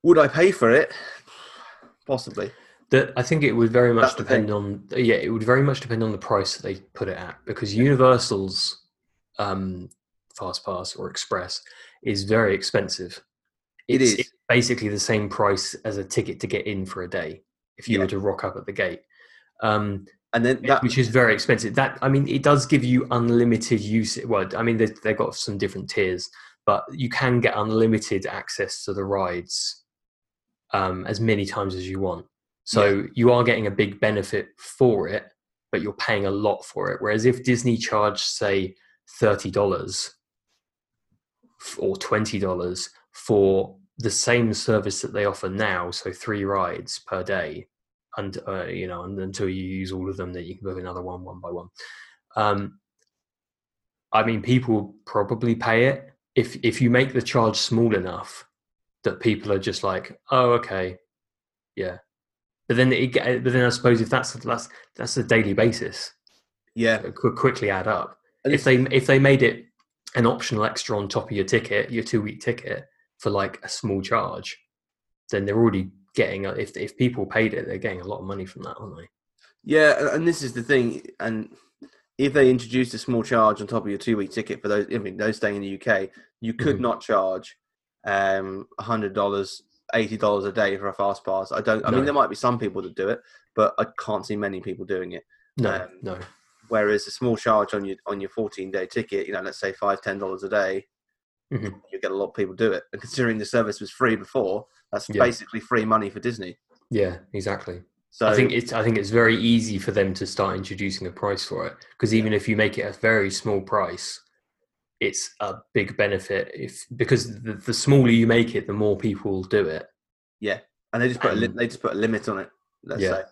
would I pay for it? Possibly. That I think it would very much That's depend on yeah, it would very much depend on the price that they put it at because Universal's um, Fast Pass or Express is very expensive. It It's, it's basically the same price as a ticket to get in for a day if you Yeah. were to rock up at the gate, um, And then that which is very expensive. That I mean, it does give you unlimited use. Well, I mean, they, they've got some different tiers, but you can get unlimited access to the rides um, as many times as you want. So you are getting a big benefit for it, but you're paying a lot for it. Whereas if Disney charged, say, thirty dollars or twenty dollars for the same service that they offer now, so three rides per day, and uh, you know, and until you use all of them, then you can book another one one by one. Um, I mean, people probably pay it if if you make the charge small enough that people are just like, oh, okay, yeah. But then it, but then I suppose if that's that's that's a daily basis, yeah. it could quickly add up. And if they if they made it an optional extra on top of your ticket, your two week ticket for like a small charge, then they're already getting. If if people paid it, they're getting a lot of money from that, aren't they? Yeah, and- this is the thing. And if they introduced a small charge on top of your two week ticket for those, I mean, those staying in the UK, you could Mhm. not charge um hundred dollars eighty dollars a day for a fast pass. I don't. I No. mean, there might be some people that do it, but I can't see many people doing it. No, Um, no. Whereas a small charge on your on your fourteen day ticket, you know, let's say five ten dollars a day, Mhm. you get a lot of people do it. And considering the service was free before, that's Yeah. basically free money for Disney. Yeah, exactly. So I think it's I think it's very easy for them to start introducing a price for it because even if you make it a very small price, it's a big benefit if because the, the smaller you make it, the more people will do it. Yeah, and they just put a li- um, they just put a limit on it. Let's Yeah. say.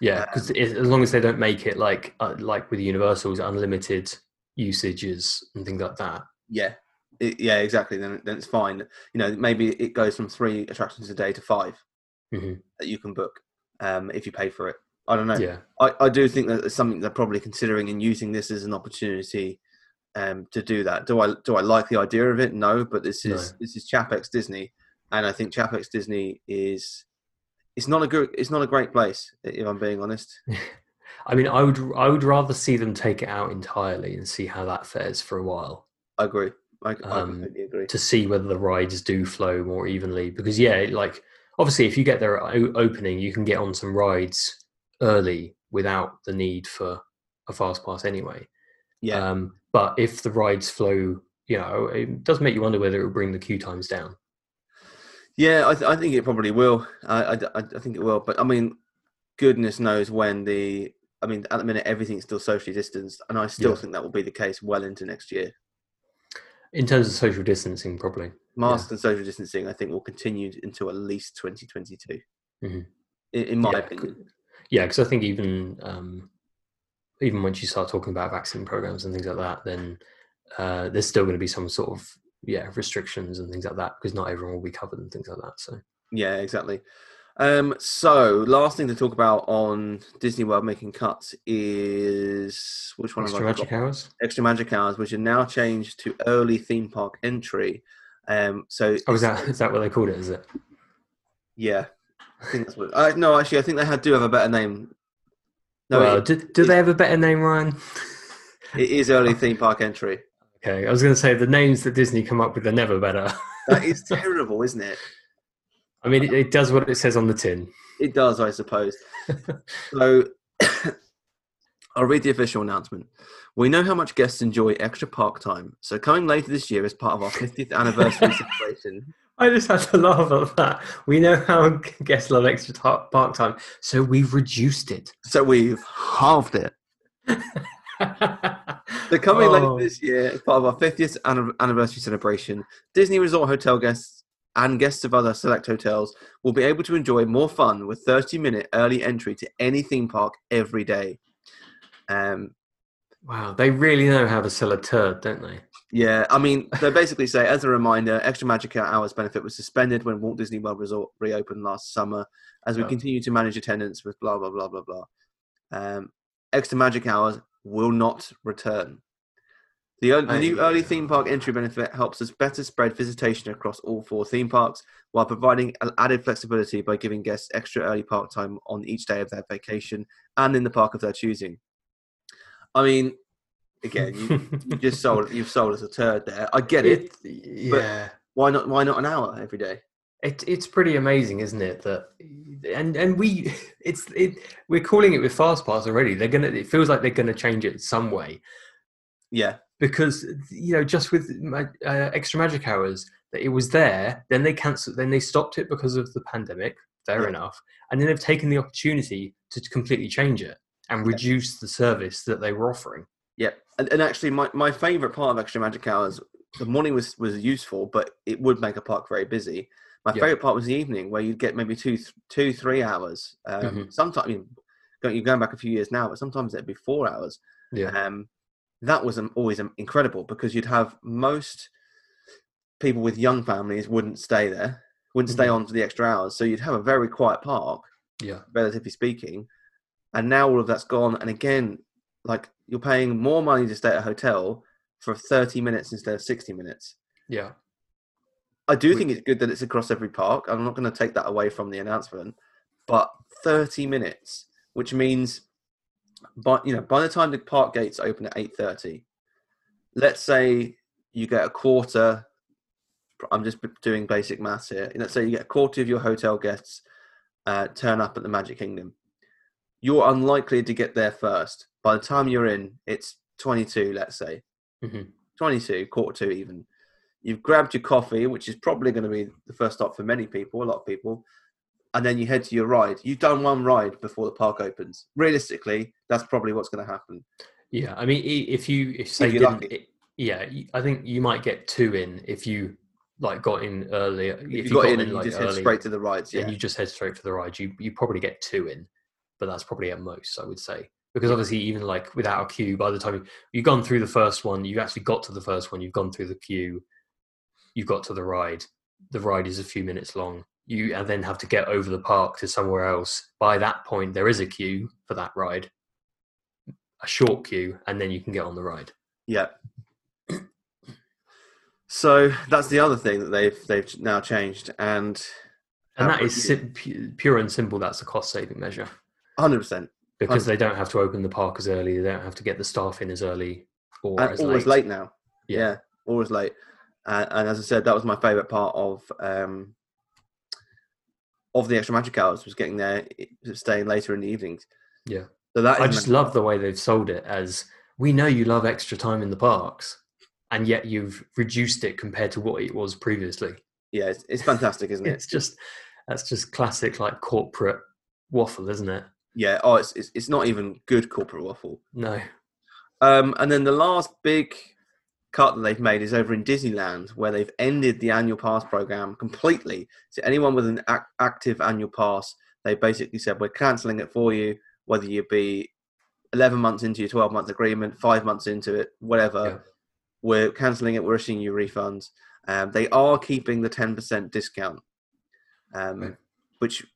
Yeah, because as long as they don't make it like uh, like with Universals, unlimited usages and things like that. Yeah, It- yeah, exactly. Then then it's fine. You know, maybe it goes from three attractions a day to 5 Mhm. that you can book um, if you pay for it. I don't know. Yeah, I, I do think that it's something they're probably considering and using this as an opportunity um, to do that. Do I do I like the idea of it? No, but this is No. this is Chapek's Disney, and I think Chapek's Disney is it's not a good it's not a great place if I'm being honest. I mean, I would I would rather see them take it out entirely and see how that fares for a while. I agree. I, I Um, completely agree. to see whether the rides do flow more evenly because yeah like obviously if you get their o- opening you can get on some rides early without the need for a fast pass anyway Yeah, um, but if the rides flow you know it does make you wonder whether it will bring the queue times down yeah. I, th- I think it probably will. I, I, I I think it will. But I mean, goodness knows when the. I mean, at the minute everything's still socially distanced, and I still Yeah. think that will be the case well into next year. In terms of social distancing probably Mask and social distancing, I think, will continue until at least 2022. Mhm. In, in my yeah, opinion. yeah because i think even um, even once you start talking about vaccine programs and things like that then uh, there's still going to be some sort of yeah restrictions and things like that because not everyone will be covered and things like that so Yeah, exactly. Um, so, last thing to talk about on Disney World making cuts is which one? extra magic hours Extra Magic Hours, which are now changed to early theme park entry. Um, so, Oh, is that is that what they called it? Is it? yeah, I think that's what. Uh, no, actually, I think they had, do have a better name. No, well, it, do, do they have a better name, Ryan? it is early theme park entry. Okay, I was going to say the names that Disney come up with are never better. That is terrible, isn't it? I mean, it, it does what it says on the tin. It does, I suppose. so I'll read the official announcement. We know how much guests enjoy extra park time, so coming later this year as part of our 50th anniversary celebration, I just had to laugh at that. We know how guests love extra ta- park time, so we've reduced it. so we've halved it. So coming Oh. later this year as part of our 50th anni- anniversary celebration, Disney Resort hotel guests and guests of other select hotels will be able to enjoy more fun with 30-minute early entry to any theme park every day. Um, Wow, they really know how to sell a turd, don't they? Yeah, I mean, they basically say, as a reminder, Extra Magic Hours benefit was suspended when Walt Disney World Resort reopened last summer, as we Oh. continue to manage attendance with blah blah blah blah blah. Um, Extra Magic Hours will not return. The, the new early theme park entry benefit helps us better spread visitation across all four theme parks, while providing added flexibility by giving guests extra early park time on each day of their vacation and in the park of their choosing. I mean, again, you, you just sold you've sold us a turd there. I get it. yeah. Why not? Why not an hour every day? It, it's pretty amazing, isn't it? That and and we it's it we're calling it with fast pass already. They're gonna. It feels like they're gonna change it some way Yeah, because you know just with ma- uh, extra magic hours that it was there. Then they cancelled. Then they stopped it because of the pandemic. Fair Yeah. enough. And then they've taken the opportunity to completely change it and Yeah. reduce the service that they were offering. yeah. And, and actually, my, my favorite part of Extra Magic Hours, the morning was was useful, but it would make a park very busy. My Yeah. favorite part was the evening, where you'd get maybe two, th- two, three hours. Um, Mhm. Sometimes I mean, you're going back a few years now, but sometimes it'd be four hours. Yeah. Um, that was um, always um, incredible because you'd have most people with young families wouldn't stay there, wouldn't stay Mhm. on for the extra hours, so you'd have a very quiet park. Yeah. relatively speaking. And now all of that's gone. And again, like you're paying more money to stay at a hotel for 30 minutes instead of 60 minutes. Yeah. I do Which- think it's good that it's across every park. I'm not going to take that away from the announcement, but 30 minutes, which means, by you know, by the time the park gates open at 8:30, let's say you get a quarter I'm just doing basic maths here. Let's say you get a quarter of your hotel guests uh, turn up at the Magic Kingdom. You're unlikely to get there first. By the time you're in, it's 22, let's say. Mhm. 22, quarter to even. You've grabbed your coffee, which is probably going to be the first stop for many people, a lot of people, and then you head to your ride. You've done one ride before the park opens. Realistically, that's probably what's going to happen. Yeah, I mean, if you if say you're lucky. yeah, I think you might get two in if you like got in earlier. If, If, you got, in, and you like, just head straight to the rides, yeah. and you just head straight for the ride, you you probably get two in, but that's probably at most, I would say. Because obviously, even like without a queue, by the time you, you've gone through the first one, you've actually got to the first one, you've gone through the queue, you've got to the ride. The ride is a few minutes long. You and then have to get over the park to somewhere else. By that point, there is a queue for that ride, a short queue, and then you can get on the ride. Yeah. So that's the other thing that they've they've now changed, and And that is sim- pure and simple. That's a cost saving measure hundred percent, because they don't have to open the park as early. They don't have to get the staff in as early or and as always late. late now. Yeah. Yeah, always late. Uh, and as I said, that was my favourite part of um, of the extra magic hours was getting there, staying later in the evenings. Yeah. So that I just love the way they've sold it as we know you love extra time in the parks, and yet you've reduced it compared to what it was previously. yeah, it's, it's fantastic, isn't it? It's just that's just classic like corporate waffle, isn't it? Yeah. Oh, it's, it's it's not even good corporate waffle. No. Um, and then the last big cut that they've made is over in Disneyland, where they've ended the annual pass program completely. So anyone with an ac- active annual pass, they basically said we're cancelling it for you, whether you be 11 months into your 12 month agreement, five months into it, whatever. Yeah. We're cancelling it. We're issuing you refunds. Um, they are keeping the 10% discount, um, Right. which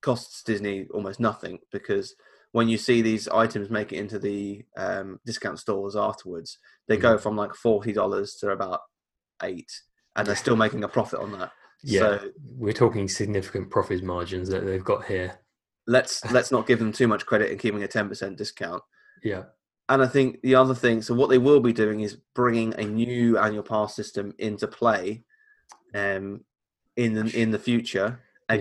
costs Disney almost nothing because when you see these items make it into the um, discount stores afterwards, they go from like forty dollars to about eight, and they're still making a profit on that. Yeah. So We're talking significant profit margins that they've got here. let's let's not give them too much credit in keeping a ten percent discount. Yeah. And I think the other thing, so what they will be doing is bringing a new annual pass system into play, um, in the in the future. Yeah.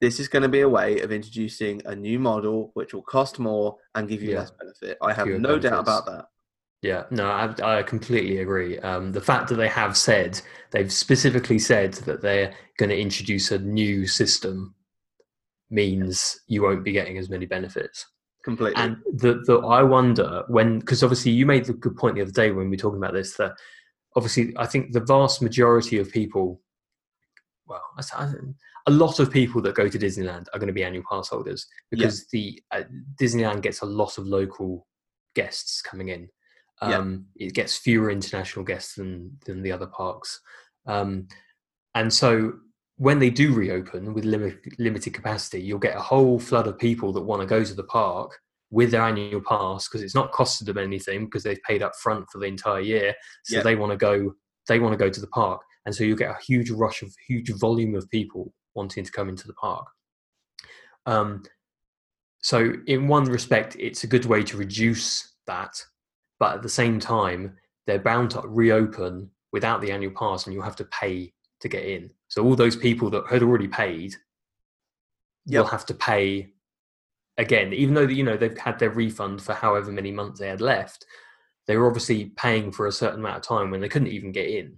This is going to be a way of introducing a new model which will cost more and give you Yeah. less benefit. I have Fewer no doubt about that. Yeah, no, I, I completely agree. Um, the fact that they have said, they've specifically said that they're going to introduce a new system means you won't be getting as many benefits. Completely. And the, the I wonder when, because obviously you made the good point the other day when we were talking about this, that obviously I think the vast majority of people, well, I I- a lot of people that go to Disneyland are going to be annual pass holders because the uh, Disneyland gets a lot of local guests coming in. Yeah. Um, It gets fewer international guests than than the other parks, um, and so when they do reopen with limit, limited capacity, you'll get a whole flood of people that want to go to the park with their annual pass because it's not costed them anything because they've paid up front for the entire year. So Yeah. they want to go. They want to go to the park, and so you'll get a huge rush of huge volume of people wanting to come into the park. Um, so in one respect, it's a good way to reduce that, but at the same time, they're bound to reopen without the annual pass, and you'll have to pay to get in. So all those people that had already paid Yep. will have to pay again, even though you know they've had their refund for however many months they had left. They were obviously paying for a certain amount of time when they couldn't even get in.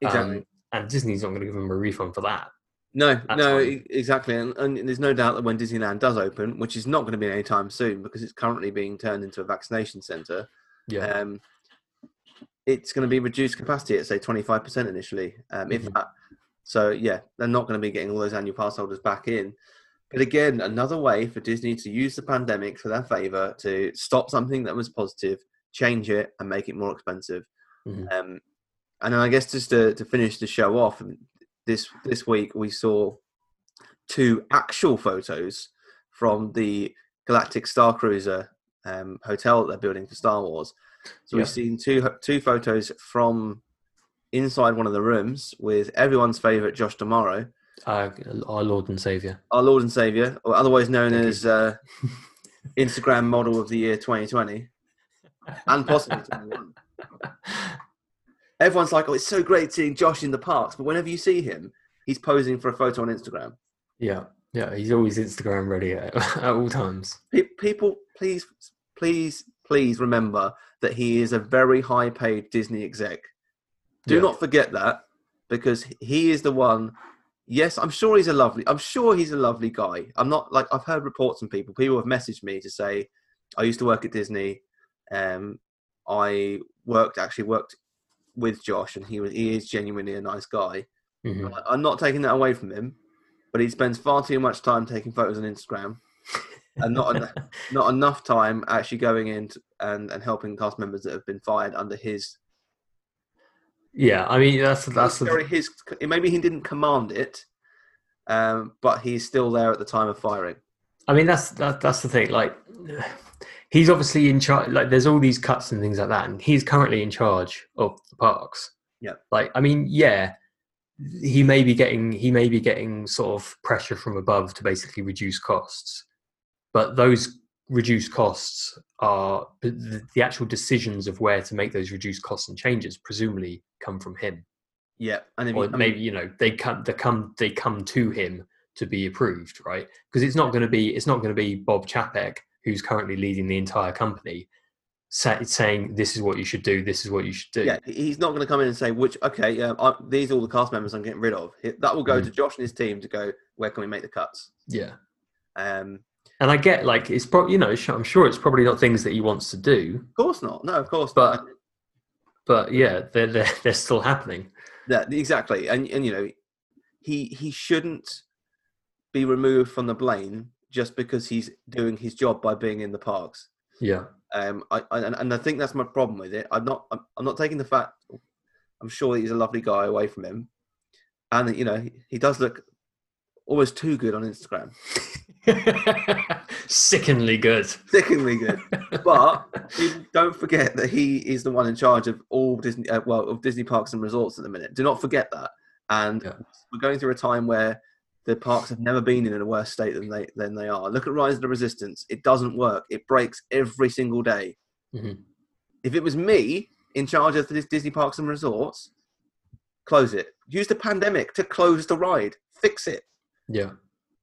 exactly. Um, and Disney's not going to give them a refund for that. No, That's no, fine. exactly, and, and there's no doubt that when Disneyland does open, which is not going to be anytime soon because it's currently being turned into a vaccination centre, Yeah. um, it's going to be reduced capacity at say 25% initially, um, if Mhm. that. So yeah, they're not going to be getting all those annual pass holders back in. But again, another way for Disney to use the pandemic for their favour to stop something that was positive, change it, and make it more expensive. Mhm. Um, and then I guess just to, to finish the show off, this this week we saw two actual photos from the Galactic Star Cruiser um, hotel that they're building for Star Wars. So Yeah. we've seen two two photos from inside one of the rooms with everyone's favourite Josh D'Amaro, Uh, our Lord and Savior. our Lord and Savior, or otherwise known Thank as uh, Instagram model of the year 2020 and possibly 21. everyone's like, "Oh, it's so great seeing Josh in the parks," but whenever you see him, he's posing for a photo on Instagram. Yeah, yeah, he's always Instagram ready at, at all times. Pe- People, please, please, please remember that he is a very high-paid Disney exec. Do Yeah. not forget that because he is the one. Yes, I'm sure he's a lovely. I'm sure he's a lovely guy. I'm not like I've heard reports from people. People have messaged me to say, "I used to work at Disney. Um, I worked actually worked with Josh, and he was he is genuinely a nice guy. Mhm. I- I'm not taking that away from him, but he spends far too much time taking photos on Instagram and not en- not enough time actually going in t- and, and helping cast members that have been fired under his Yeah, I mean that's that's the, his maybe he didn't command it, um, but he's still there at the time of firing. I mean that's that, that's the thing. Like he's obviously in charge. Like there's all these cuts and things like that, and he's currently in charge of the parks. Yeah. Like I mean, yeah, he may be getting he may be getting sort of pressure from above to basically reduce costs, but those reduced costs are the, the actual decisions of where to make those reduced costs and changes presumably come from him Yeah, and or you, I mean, maybe you know they come they come they come to him to be approved right because it's not going to be it's not going to be bob chapek who's currently leading the entire company sa- saying this is what you should do this is what you should do yeah, he's not going to come in and say which okay, I, these are all the cast members I'm getting rid of. That will go Mhm. to Josh and his team to go. Where can we make the cuts? yeah Um, and i get like it's probably you know i'm sure it's probably not things that he wants to do of course not. No, of course But- not. but yeah they're they're, they're still happening Yeah, exactly. And and you know, he he shouldn't be removed from the blame just because he's doing his job by being in the parks. yeah Um, I, I and, and I think that's my problem with it. I'm not I'm, I'm not taking the fact. I'm sure that he's a lovely guy away from him, and you know he, he does look almost too good on Instagram, sickeningly good sickeningly good. but don't forget that he is the one in charge of all Disney, uh, well, of Disney parks and resorts at the minute. Do not forget that. And Yeah. we're going through a time where the parks have never been in a worse state than they than they are. Look at Rise of the Resistance. It doesn't work. It breaks every single day. Mhm. If it was me in charge of this Disney parks and resorts, close it. Use the pandemic to close the ride. Fix it yeah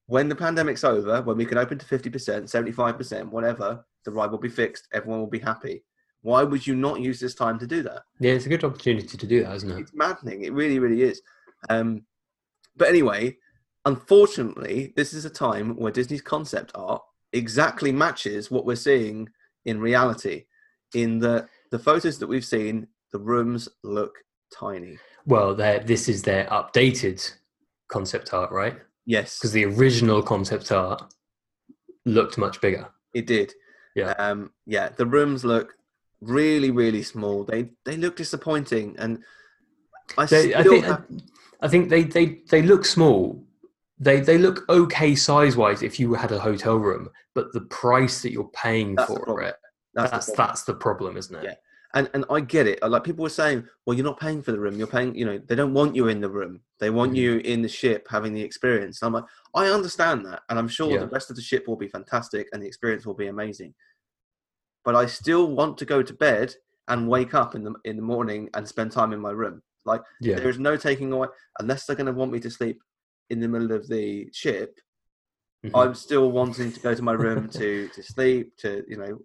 when the pandemic's over, when we can open to 50%, 75%, whatever, the ride will be fixed. Everyone will be happy. Why would you not use this time to do that? yeah it's a good opportunity to do that isn't it It's maddening. It really, really is. Um, but anyway, unfortunately, this is a time where Disney's concept art exactly matches what we're seeing in reality. In the the photos that we've seen, the rooms look tiny. well this is their updated concept art right Yes, because the original concept art looked much bigger. It did. Yeah. Um, yeah. The rooms look really, really small. They they look disappointing, and I They, still I think have, I think they, they, they look small. They they look okay size wise if you had a hotel room, but the price that you're paying That's for it that's that's the that's, problem. the problem, isn't it? Yeah. and and I get it. Like people were saying, well, you're not paying for the room. You're paying. You know, they don't want you in the room. They want Mhm. you in the ship having the experience. I'm like, I understand that, and I'm sure Yeah. the rest of the ship will be fantastic, and the experience will be amazing. But I still want to go to bed and wake up in the in the morning and spend time in my room. Like Yeah. There is no taking away unless they're going to want me to sleep in the middle of the ship. Mhm. I'm still wanting to go to my room to to sleep, to you know,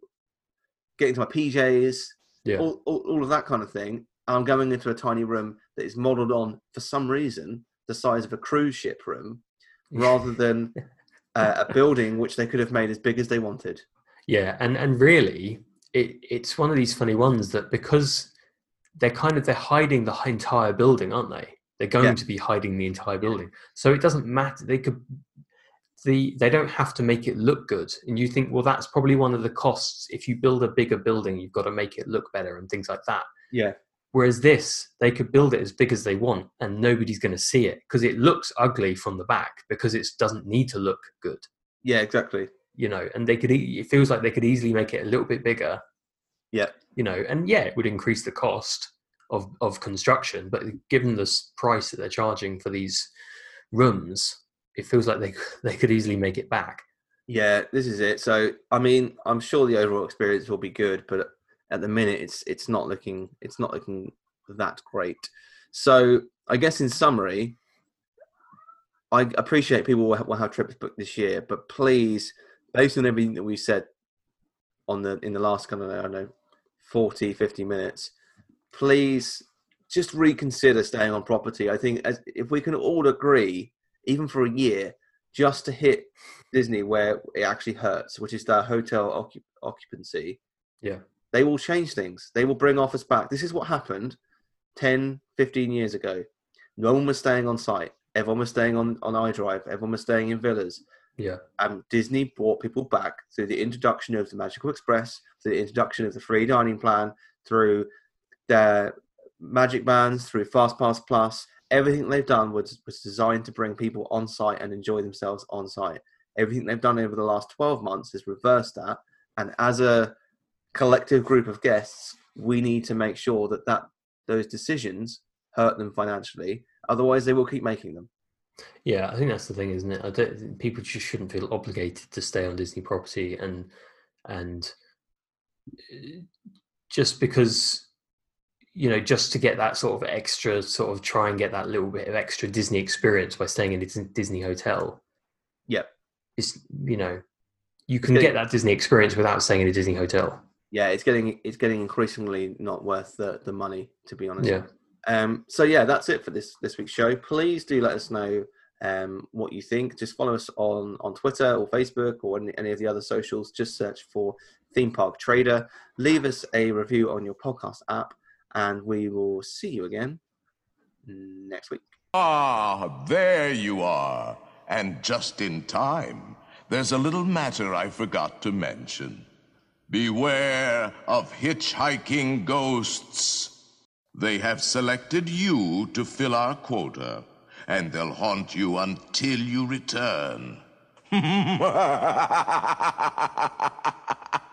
get into my PJs, yeah. all, all all of that kind of thing. And I'm going into a tiny room that is modelled on, for some reason, the size of a cruise ship room, rather than uh, a building which they could have made as big as they wanted. Yeah, and and really, it it's one of these funny ones that because they're kind of they're hiding the entire building, aren't they? They're going Yeah. to be hiding the entire building, so it doesn't matter. They could the they don't have to make it look good, and you think, well, that's probably one of the costs. If you build a bigger building, you've got to make it look better and things like that. Yeah, Whereas this, they could build it as big as they want, and nobody's going to see it because it looks ugly from the back because it doesn't need to look good yeah, exactly. you know, and they could. e- It feels like they could easily make it a little bit bigger. Yeah. You know, and yeah, it would increase the cost of of construction, but given the price that they're charging for these rooms, it feels like they they could easily make it back. Yeah, this is it. So, I mean, I'm sure the overall experience will be good, but at the minute, it's it's not looking it's not looking that great. So I guess in summary, I appreciate people will have, will have trips booked this year, but please, based on everything that we said on the in the last kind of I don't know 40, 50 minutes, please just reconsider staying on property. I think as, if we can all agree, even for a year, just to hit Disney where it actually hurts, which is their hotel occup- occupancy, Yeah. they will change things. They will bring offers back. This is what happened 10, 15 years ago. No one was staying on site. Everyone was staying on, on I-Drive. Everyone was staying in villas. Yeah. And Disney brought people back through the introduction of the Magical Express, through the introduction of the free dining plan, through their Magic Bands, through Fast Pass Plus. Everything they've done was, was designed to bring people on site and enjoy themselves on site. Everything they've done over the last 12 months has reversed that. And as a collective group of guests, we need to make sure that, that those decisions hurt them financially. Otherwise, they will keep making them. Yeah, I think that's the thing, isn't it? People just shouldn't feel obligated to stay on Disney property, and and uh, just because you know, just to get that sort of extra, sort of try and get that little bit of extra Disney experience by staying in a Disney hotel. Yep. It's you know, you can Yeah. get that Disney experience without staying in a Disney hotel. Yeah, it's getting it's getting increasingly not worth the, the money, to be honest. Yeah. Um, so yeah, that's it for this this week's show. Please do let us know um, what you think. Just follow us on on Twitter or Facebook or any, any of the other socials. Just search for Theme Park Trader. Leave us a review on your podcast app, and we will see you again next week. Ah, there you are. And just in time. There's a little matter I forgot to mention. Beware of hitchhiking ghosts. They have selected you to fill our quota, and they'll haunt you until you return.